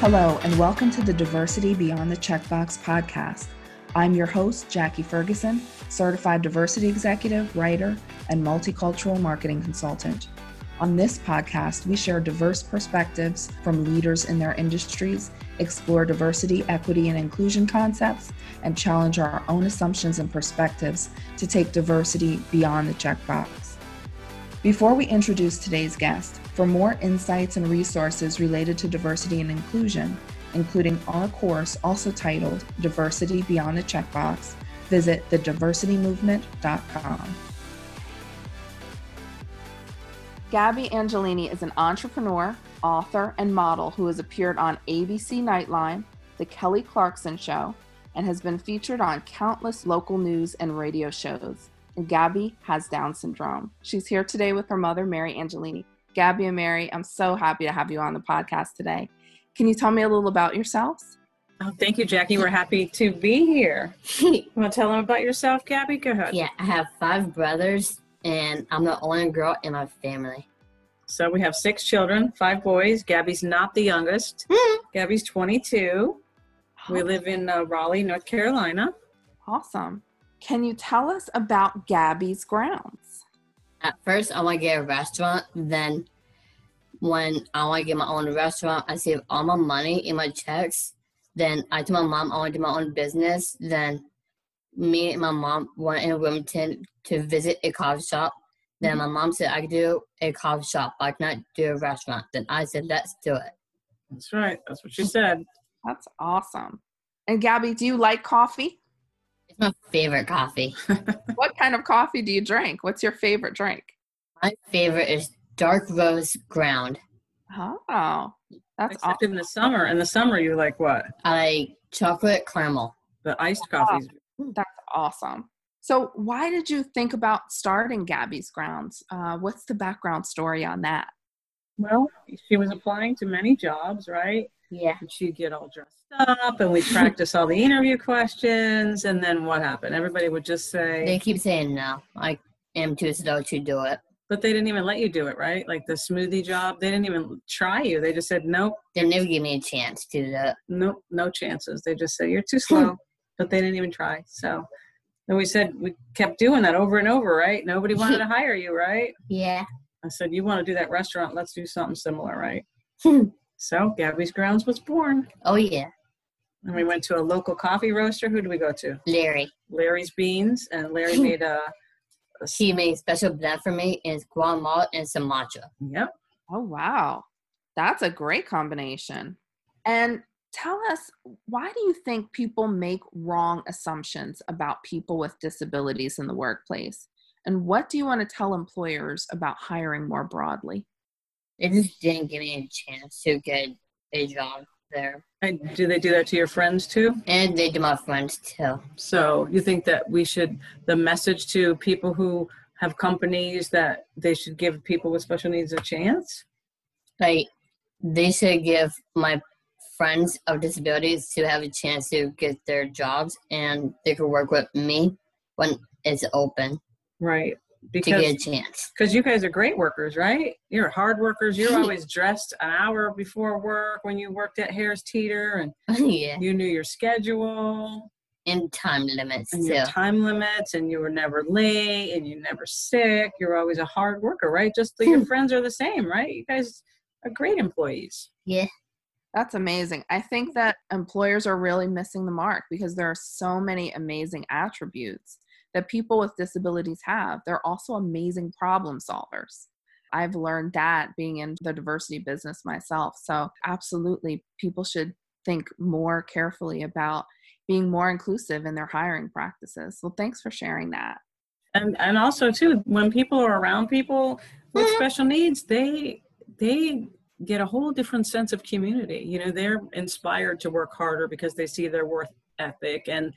Hello, and welcome to the Diversity Beyond the Checkbox podcast. I'm your host, Jackie Ferguson, certified diversity executive, writer, and multicultural marketing consultant. On this podcast, we share diverse perspectives from leaders in their industries, explore diversity, equity, and inclusion concepts, and challenge our own assumptions and perspectives to take diversity beyond the checkbox. Before we introduce today's guest, for more insights and resources related to diversity and inclusion, including our course also titled Diversity Beyond the Checkbox, visit thediversitymovement.com. Gabby Angelini is an entrepreneur, author, and model who has appeared on ABC Nightline, The Kelly Clarkson Show, and has been featured on countless local news and radio shows and Gabby has Down syndrome. She's here today with her mother, Mary Angelini. Gabby and Mary, I'm so happy to have you on the podcast today. Can you tell me a little about yourselves? Oh, thank you, Jackie. We're happy to be here. you want to tell them about yourself, Gabby? Go ahead. Yeah, I have five brothers, and I'm the only girl in my family. So we have six children, five boys. Gabby's not the youngest. Gabby's 22. We live in uh, Raleigh, North Carolina. Awesome. Can you tell us about Gabby's Grounds? At first, I want to get a restaurant. Then, when I want to get my own restaurant, I save all my money in my checks. Then I told my mom I want to do my own business. Then me and my mom went in Wilmington to visit a coffee shop. Then my mom said I could do a coffee shop, but I cannot do a restaurant. Then I said, let's do it. That's right. That's what she said. That's awesome. And Gabby, do you like coffee? My favorite coffee. what kind of coffee do you drink? What's your favorite drink? My favorite is dark roast ground. Oh, that's Except awesome. in the summer. In the summer, you like what? I like chocolate caramel. The iced coffees. Oh, that's awesome. So, why did you think about starting Gabby's Grounds? Uh, what's the background story on that? Well, she was applying to many jobs, right? Yeah. And she'd get all dressed up and we'd practice all the interview questions. And then what happened? Everybody would just say. They keep saying no. I am too slow to do it. But they didn't even let you do it, right? Like the smoothie job, they didn't even try you. They just said, nope. They never give me a chance to do that. Nope, no chances. They just said, you're too slow. but they didn't even try. So then we said, we kept doing that over and over, right? Nobody wanted to hire you, right? Yeah. I said, you want to do that restaurant? Let's do something similar, right? so Gabby's Grounds was born. Oh, yeah. And we went to a local coffee roaster. Who do we go to? Larry. Larry's Beans. And Larry made a, a. He made special blend for me and guava malt and Sumatra. Yep. Oh, wow. That's a great combination. And tell us, why do you think people make wrong assumptions about people with disabilities in the workplace? And what do you want to tell employers about hiring more broadly? They just didn't give me a chance to get a job there. And do they do that to your friends too? And they do my friends too. So you think that we should, the message to people who have companies that they should give people with special needs a chance? Like, they should give my friends of disabilities to have a chance to get their jobs and they could work with me when it's open. Right. Because, to get a chance. Because you guys are great workers, right? You're hard workers. You're always dressed an hour before work when you worked at Harris Teeter and yeah. you knew your schedule. And time limits. And your time limits and you were never late and you never sick. You're always a hard worker, right? Just like your friends are the same, right? You guys are great employees. Yeah. That's amazing. I think that employers are really missing the mark because there are so many amazing attributes that people with disabilities have. They're also amazing problem solvers. I've learned that being in the diversity business myself. So, absolutely, people should think more carefully about being more inclusive in their hiring practices. Well, thanks for sharing that. And and also too, when people are around people with mm-hmm. special needs, they they get a whole different sense of community. You know, they're inspired to work harder because they see their worth ethic and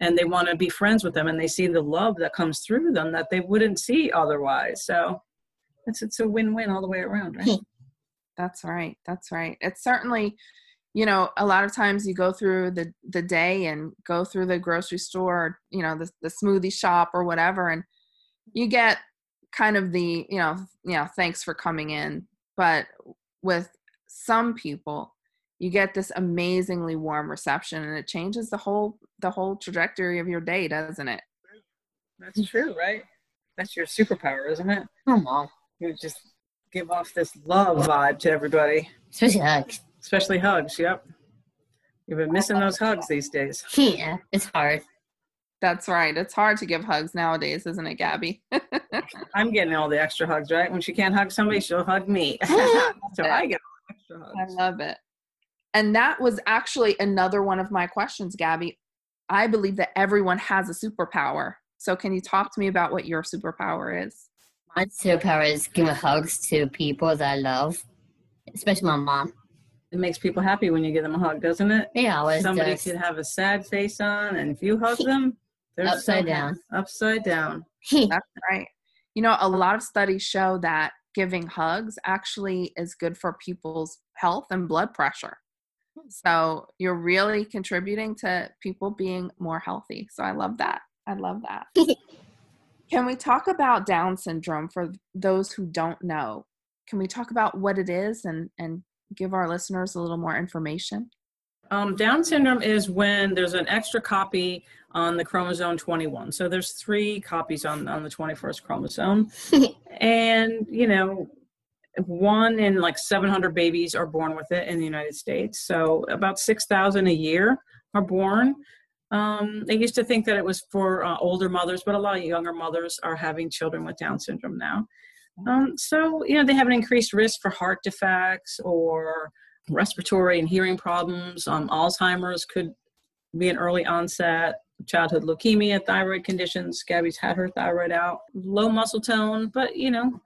and they want to be friends with them and they see the love that comes through them that they wouldn't see otherwise. So it's it's a win-win all the way around right? Hmm. That's right that's right. It's certainly you know a lot of times you go through the the day and go through the grocery store you know the, the smoothie shop or whatever and you get kind of the you know you know thanks for coming in but with some people you get this amazingly warm reception and it changes the whole the whole trajectory of your day doesn't it That's true, right? That's your superpower, isn't it? Come on. You just give off this love vibe to everybody, Especially hugs. especially hugs. Yep. You've been missing those hugs these days. Yeah, it's hard. that's right it's hard to give hugs nowadays isn't it gabby I'm getting all the extra hugs, right? When she can't hug somebody, she'll hug me. so I get all the extra hugs. i love it and that was actually another one of my questions gabby i believe that everyone has a superpower so can you talk to me about what your superpower is My superpower is giving hugs to people that I love, especially my mom. It makes people happy when you give them a hug, doesn't it? Yeah, always Somebody does. could have a sad face on, and if you hug them, they're Upside happy. down. Upside down. That's right. You know, a lot of studies show that giving hugs actually is good for people's health and blood pressure. So you're really contributing to people being more healthy. So I love that. I love that. Can we talk about Down syndrome for those who don't know? Can we talk about what it is and, and give our listeners a little more information? Um, Down syndrome is when there's an extra copy on the chromosome 21. So there's three copies on, on the 21st chromosome. and, you know, one in like 700 babies are born with it in the United States. So about 6,000 a year are born. Um, they used to think that it was for uh, older mothers, but a lot of younger mothers are having children with Down syndrome now. Um, so, you know, they have an increased risk for heart defects or respiratory and hearing problems. Um, Alzheimer's could be an early onset, childhood leukemia, thyroid conditions. Gabby's had her thyroid out, low muscle tone, but you know,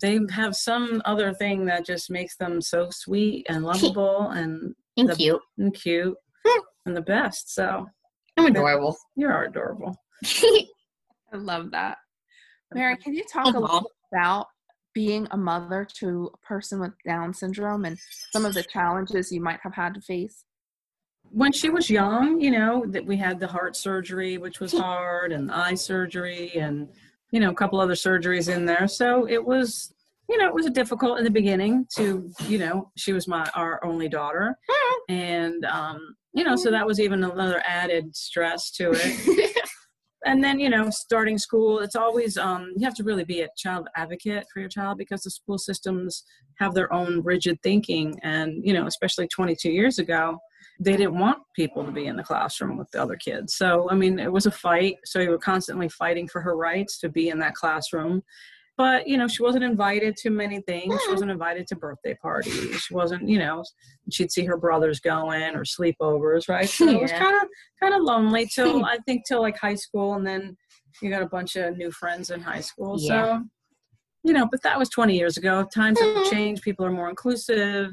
they have some other thing that just makes them so sweet and lovable and, and The- cute. and cute and the best. So I'm adorable. you're adorable. I love that. Mary, can you talk a little Mom. about being a mother to a person with Down syndrome and some of the challenges you might have had to face? when she was young, you know, that we had the heart surgery, which was hard, and the eye surgery, and you know, a couple other surgeries in there. So it was, you know, it was difficult in the beginning to, you know, she was my our only daughter, and um, you know, so that was even another added stress to it. and then you know starting school it's always um, you have to really be a child advocate for your child because the school systems have their own rigid thinking and you know especially 22 years ago they didn't want people to be in the classroom with the other kids. So i mean it was a fight. So you were constantly fighting for her rights to be in that classroom. But you know she wasn't invited to many things. She wasn't invited to birthday parties. She wasn't you know she'd see her brothers going or sleepovers right? So it was kind of kind of lonely till i think till like high school and then you got a bunch of new friends in high school. Yeah. so you know but that was 20 years ago. Times have mm-hmm. changed. People are more inclusive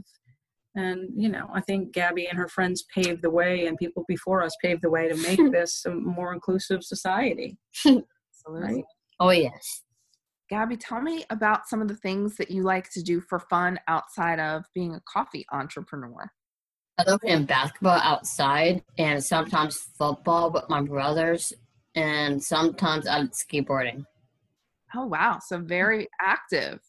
and you know i think gabby and her friends paved the way and people before us paved the way to make this a more inclusive society Absolutely. right oh yes. Gabby, tell me about some of the things that you like to do for fun outside of being a coffee entrepreneur. I love playing basketball outside and sometimes football with my brothers and sometimes I'm skateboarding. Oh, wow. So very active.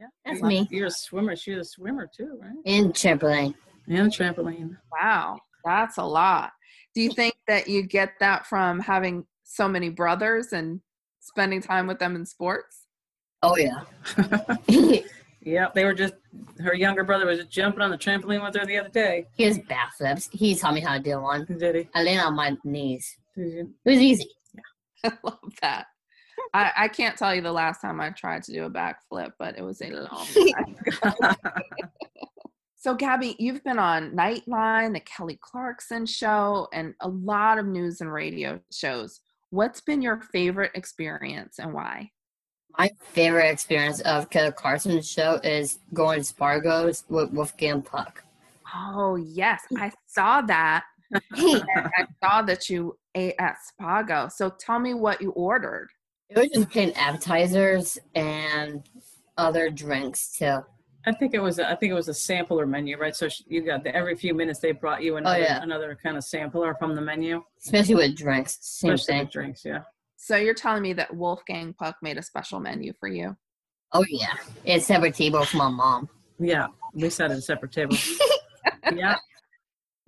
Yeah That's me. you're a swimmer she's a swimmer too right And trampoline. and trampoline Wow. That's a lot. Do you think that you get that from having so many brothers and spending time with them in sports? Oh yeah. yeah, they were just her younger brother was just jumping on the trampoline with her the other day. he has backflips. He taught me how to do one. Did he? I land on my knees. Did you? It was easy. I love that. I, I can't tell you the last time I tried to do a backflip, but it was a long time. So, Gabby, you've been on Nightline, the Kelly Clarkson show, and a lot of news and radio shows. What's been your favorite experience and why? My favorite experience of Kelly Carson's show is going to Spargo's with Wolfgang Puck. Oh, yes, I saw that. I saw that you ate at Spago. So, tell me what you ordered. It was just plain appetizers and other drinks too. I think it was a, I think it was a sampler menu, right? So sh- you got the, every few minutes they brought you another yeah. another kind of sampler from the menu, Especially with drinks. Same especially thing. with drinks. Yeah. So, you're telling me that Wolfgang Puck made a special menu for you? Oh yeah. It's separate table for my mom. Yeah, we sat at a separate table. yeah,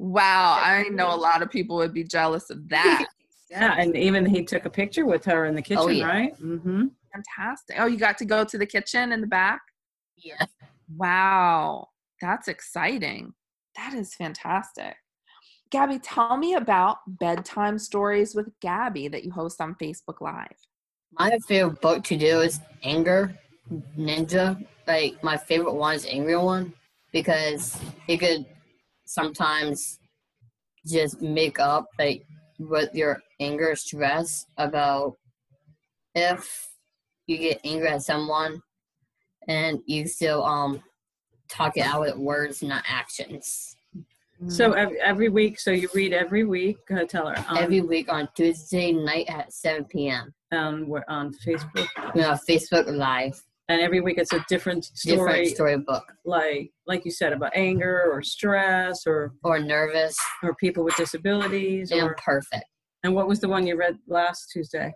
Wow, I know a lot of people would be jealous of that. Yeah, and even he took a picture with her in the kitchen, Oh, yeah. right? Mm-hmm. Fantastic. Oh, you got to go to the kitchen in the back? Yeah. Wow, that's exciting. That is fantastic. Gabby, tell me about bedtime stories with Gabby that you host on Facebook Live. My favorite book to do is Anger Ninja. Like my favorite one is Angry One because it could sometimes just make up like with your anger stress about if you get angry at someone and you still um talk it out with words not actions So every, every week, so you read every week. Go ahead, tell her. On, every week on tuesday night at 7 p.m um, we're on Facebook, know facebook live and every week it's a different story, different storybook like like you said about anger or stress or or nervous or people with disabilities. and Or, perfect and what was the one you read last Tuesday?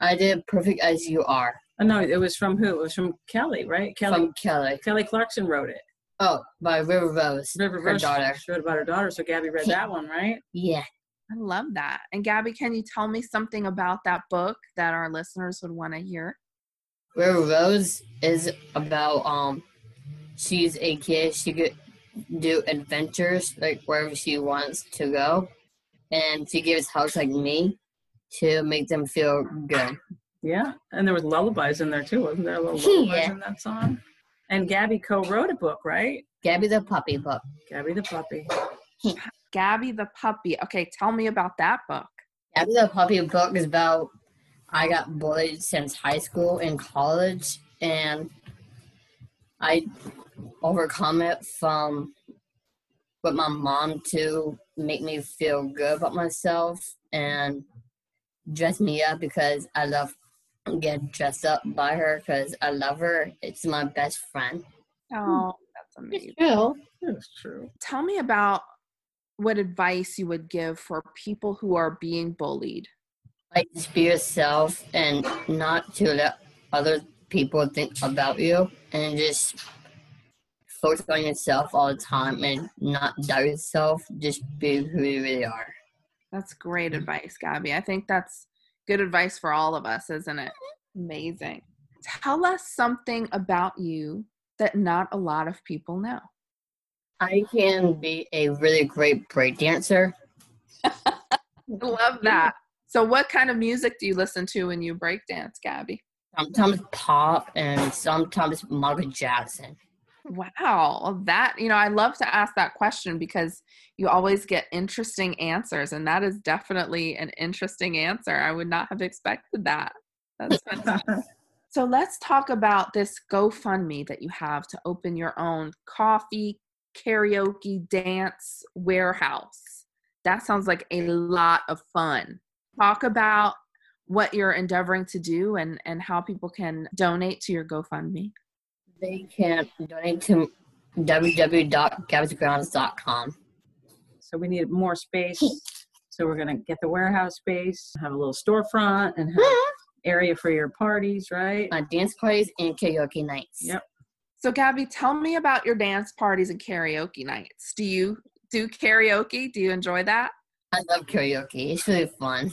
I did perfect as you are Oh, no, it was from who? It was from Kelly, right? Kelly. from Kelly. Kelly Clarkson wrote it. Oh, by River Rose, River her Rose daughter. wrote about her daughter, so Gabby read that one, right? Yeah, I love that. And Gabby, can you tell me something about that book that our listeners would want to hear? River Rose is about um, she's a kid. She could do adventures like wherever she wants to go, and she gives hugs like me to make them feel good. Yeah, and there was lullabies in there too, wasn't there? A little lullabies Yeah. in that song. And Gabby co-wrote a book, right? Gabby the puppy book. Gabby the puppy. Gabby the puppy. Okay, tell me about that book. Gabby the puppy book is about I got bullied since high school and college, and I overcome it from with my mom to make me feel good about myself and dress me up because I love get dressed up by her because I love her. It's my best friend. Oh, hmm. that's amazing. True. That's true. Tell me about what advice you would give for people who are being bullied. Like just be yourself and not to let other people think about you and just focus on yourself all the time and not doubt yourself. Just be who you really are. That's great advice, Gabby. I think that's good advice for all of us, isn't it? Amazing. Tell us something about you that not a lot of people know. I can be a really great break dancer. I love that. So, what kind of music do you listen to when you break dance, Gabby? Sometimes pop and sometimes Michael Jackson. Wow, that you know, I love to ask that question because you always get interesting answers, and that is definitely an interesting answer. I would not have expected that. That's fantastic. so let's talk about this GoFundMe that you have to open your own coffee karaoke dance warehouse. That sounds like a lot of fun. Talk about what you're endeavoring to do and and how people can donate to your GoFundMe. They can donate to www.gabbysgrounds.com. So we need more space. So we're gonna get the warehouse space, have a little storefront, and have area for your parties, right? Uh, dance parties and karaoke nights. Yep. So, Gabby, tell me about your dance parties and karaoke nights. Do you do karaoke? Do you enjoy that? I love karaoke. It's really fun.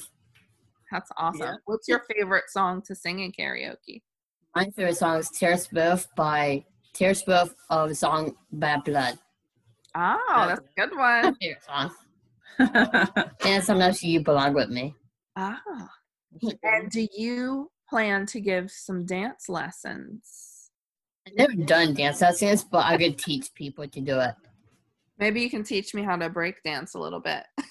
That's awesome. Yeah. What's your favorite song to sing in karaoke? My favorite song is Taylor Swift by Taylor Swift of song Bad Blood. Oh, that's a good My one. favorite song. And sometimes you belong with me. Ah. And do you plan to give some dance lessons? I've never done dance lessons, but I could teach people to do it. Maybe you can teach me how to break dance a little bit.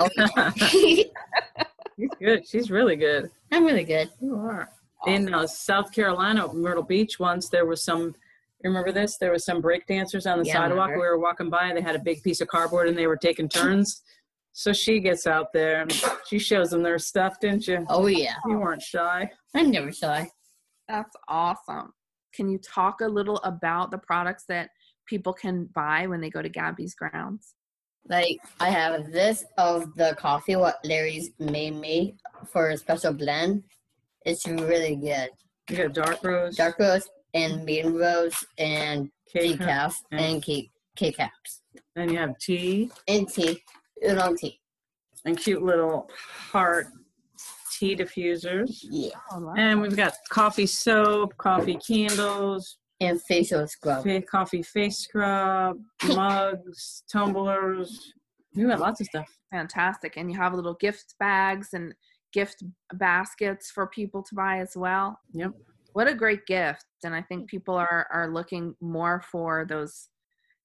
Oh, She's good. She's really good. I'm really good. You are. In uh, South Carolina, Myrtle Beach, once there was some. Remember this? There was some break dancers on the Yeah, sidewalk. We were walking by. and They had a big piece of cardboard and they were taking turns. So she gets out there and she shows them their stuff, didn't you? Oh yeah, You weren't shy. I'm never shy. That's awesome. Can you talk a little about the products that people can buy when they go to Gabby's Grounds? Like I have this of the coffee what Larry's made me for a special blend. It's really good. You got dark rose, Dark roast and medium roast and cake, decaf and- and cake. K-Cups And you have tea and tea, oolong tea. and cute little heart tea diffusers. Yeah, Oh, wow. And we've got coffee soap, coffee candles, and facial scrub. fa- coffee face scrub, mugs, tumblers. We got lots of stuff. Fantastic. And you have little gift bags and gift baskets for people to buy as well. Yep. What a great gift. And I think people are are looking more for those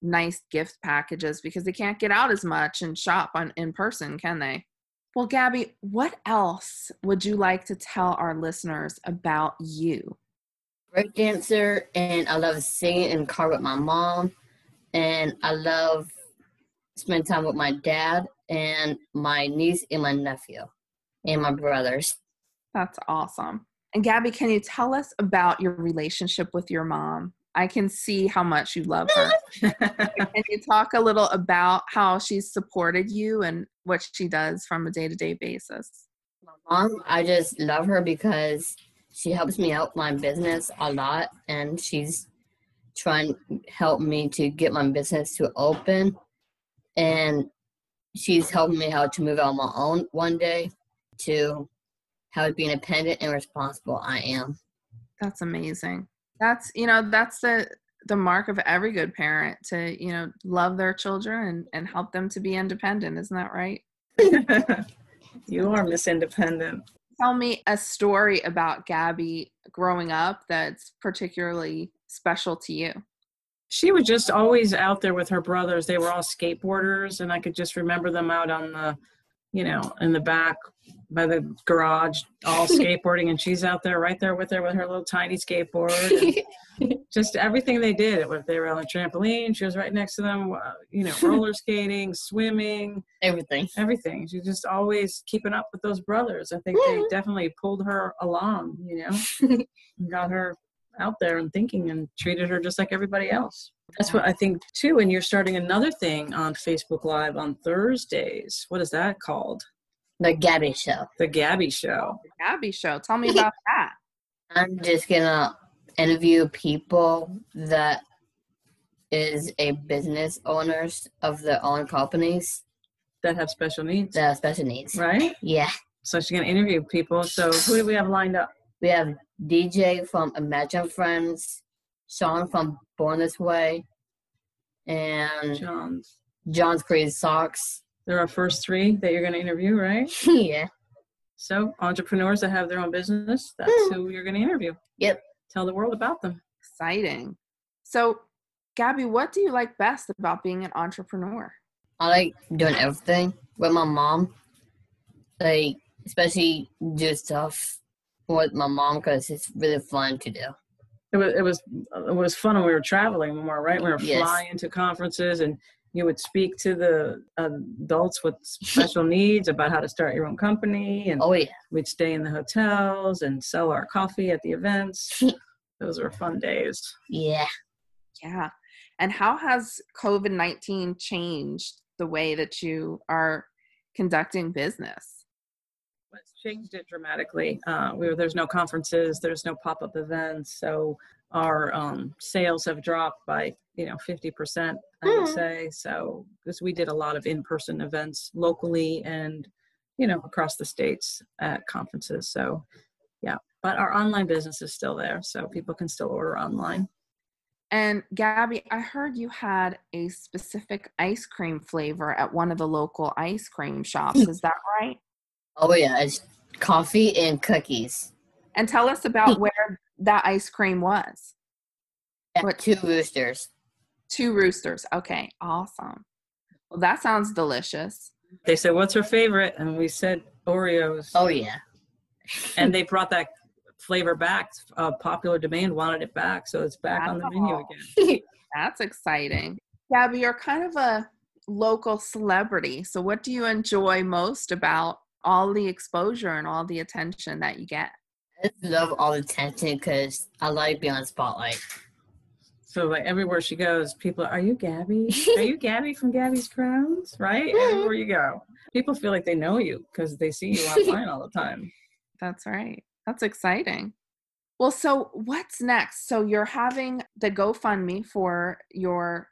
nice gift packages because they can't get out as much and shop on in person, can they? Well, Gabby, what else would you like to tell our listeners about you? Break dancer and I love singing in the car with my mom and I love spend time with my dad and my niece and my nephew and my brothers. That's awesome. And Gabby, can you tell us about your relationship with your mom? I can see how much you love her. Can you talk a little about how she's supported you and what she does from a day to day basis? My mom, I just love her because she helps me out my business a lot and she's trying to help me to get my business to open and she's helping me how to move out on my own one day to how to be independent and responsible I am. That's amazing. That's you know that's the the mark of every good parent to you know love their children and and help them to be independent. Isn't that right? you are Miss Independent. Tell me a story about Gabby growing up that's particularly special to you. She was just always out there with her brothers. They were all skateboarders, and I could just remember them out on the, you know, in the back by the garage, all skateboarding, and she's out there right there with her with her little tiny skateboard. just everything they did. If they were on a trampoline, she was right next to them. uh, You know, roller skating, swimming, Everything. everything. She's just always keeping up with those brothers. I think they definitely pulled her along. You know, got her out there and thinking and treated her just like everybody else. That's what I think too. And you're starting another thing on Facebook Live on Thursdays. What is that called? The Gabby Show. The Gabby Show. The Gabby show. Tell me about that. I'm just gonna interview people that is a business owners of their own companies That have special needs, that have special needs. right? Yeah. So she's gonna interview people. So who do we have lined up? We have DJ from Imagine Friends, Sean from Born This Way, and John's. John's Crazy Socks. They're our first three that you're gonna interview, right? yeah. So entrepreneurs that have their own business, that's hmm. who you're gonna interview. Yep. Tell the world about them. Exciting. So, Gabby, what do you like best about being an entrepreneur? I like doing everything with my mom. Like, especially do stuff with my mom because it's really fun to do. it was it was it was fun when we were traveling more right we were Yes. flying to conferences and you would speak to the adults with special needs about how to start your own company and Oh, yeah. we'd stay in the hotels and sell our coffee at the events those were fun days Yeah. Yeah. And how has COVID 19 changed the way that you are conducting business? It's changed it dramatically uh, we were, there's no conferences there's no pop-up events so our um, sales have dropped by you know 50% i would Mm. say so because we did a lot of in-person events locally and you know across the states at conferences so yeah but our online business is still there so people can still order online And Gabby, I heard you had a specific ice cream flavor at one of the local ice cream shops. Is that right? Oh, yeah. It's coffee and cookies. And tell us about where that ice cream was. At What- two roosters. Two roosters. Okay, awesome. Well, that sounds delicious. they said what's her favorite and we said oreos Oh, yeah. and they brought that flavor back uh, popular demand wanted it back so it's back on the menu again That's exciting. Gabby, you're kind of a local celebrity. So, what do you enjoy most about all the exposure and all the attention that you get? I just love all the attention because I like being on spotlight. So like everywhere she goes, people are you Gabby? Are you Gabby from Gabby's Grounds? Right? Mm-hmm. Everywhere you go. People feel like they know you because they see you online all the time. That's right. That's exciting. Well, so what's next? So, you're having the GoFundMe for your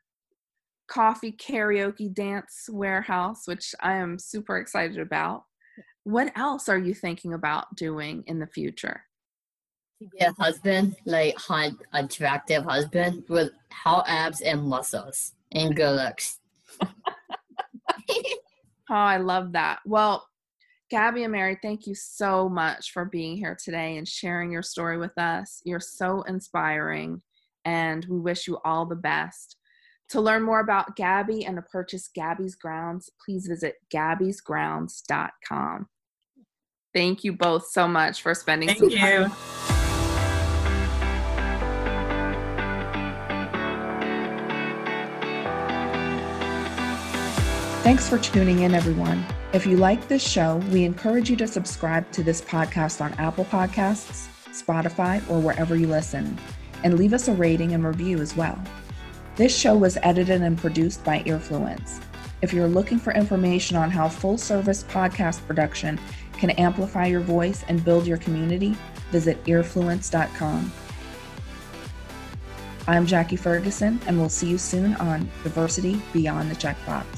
coffee karaoke dance warehouse, which I am super excited about. What else are you thinking about doing in the future? To get a husband, like hot, attractive husband with how abs and muscles and good looks. Oh, I love that. Well, Gabby and Mary, thank you so much for being here today and sharing your story with us. You're so inspiring, and we wish you all the best. To learn more about Gabby and to purchase Gabby's Grounds, please visit gabbysgrounds.com. Thank you both so much for spending Thank some time. you. Thanks for tuning in, everyone. If you like this show, we encourage you to subscribe to this podcast on Apple Podcasts, Spotify, or wherever you listen, and leave us a rating and review as well. This show was edited and produced by Earfluence. If you're looking for information on how full service podcast production can amplify your voice and build your community, visit earfluence.com. I'm Jackie Ferguson, and we'll see you soon on Diversity Beyond the Checkbox.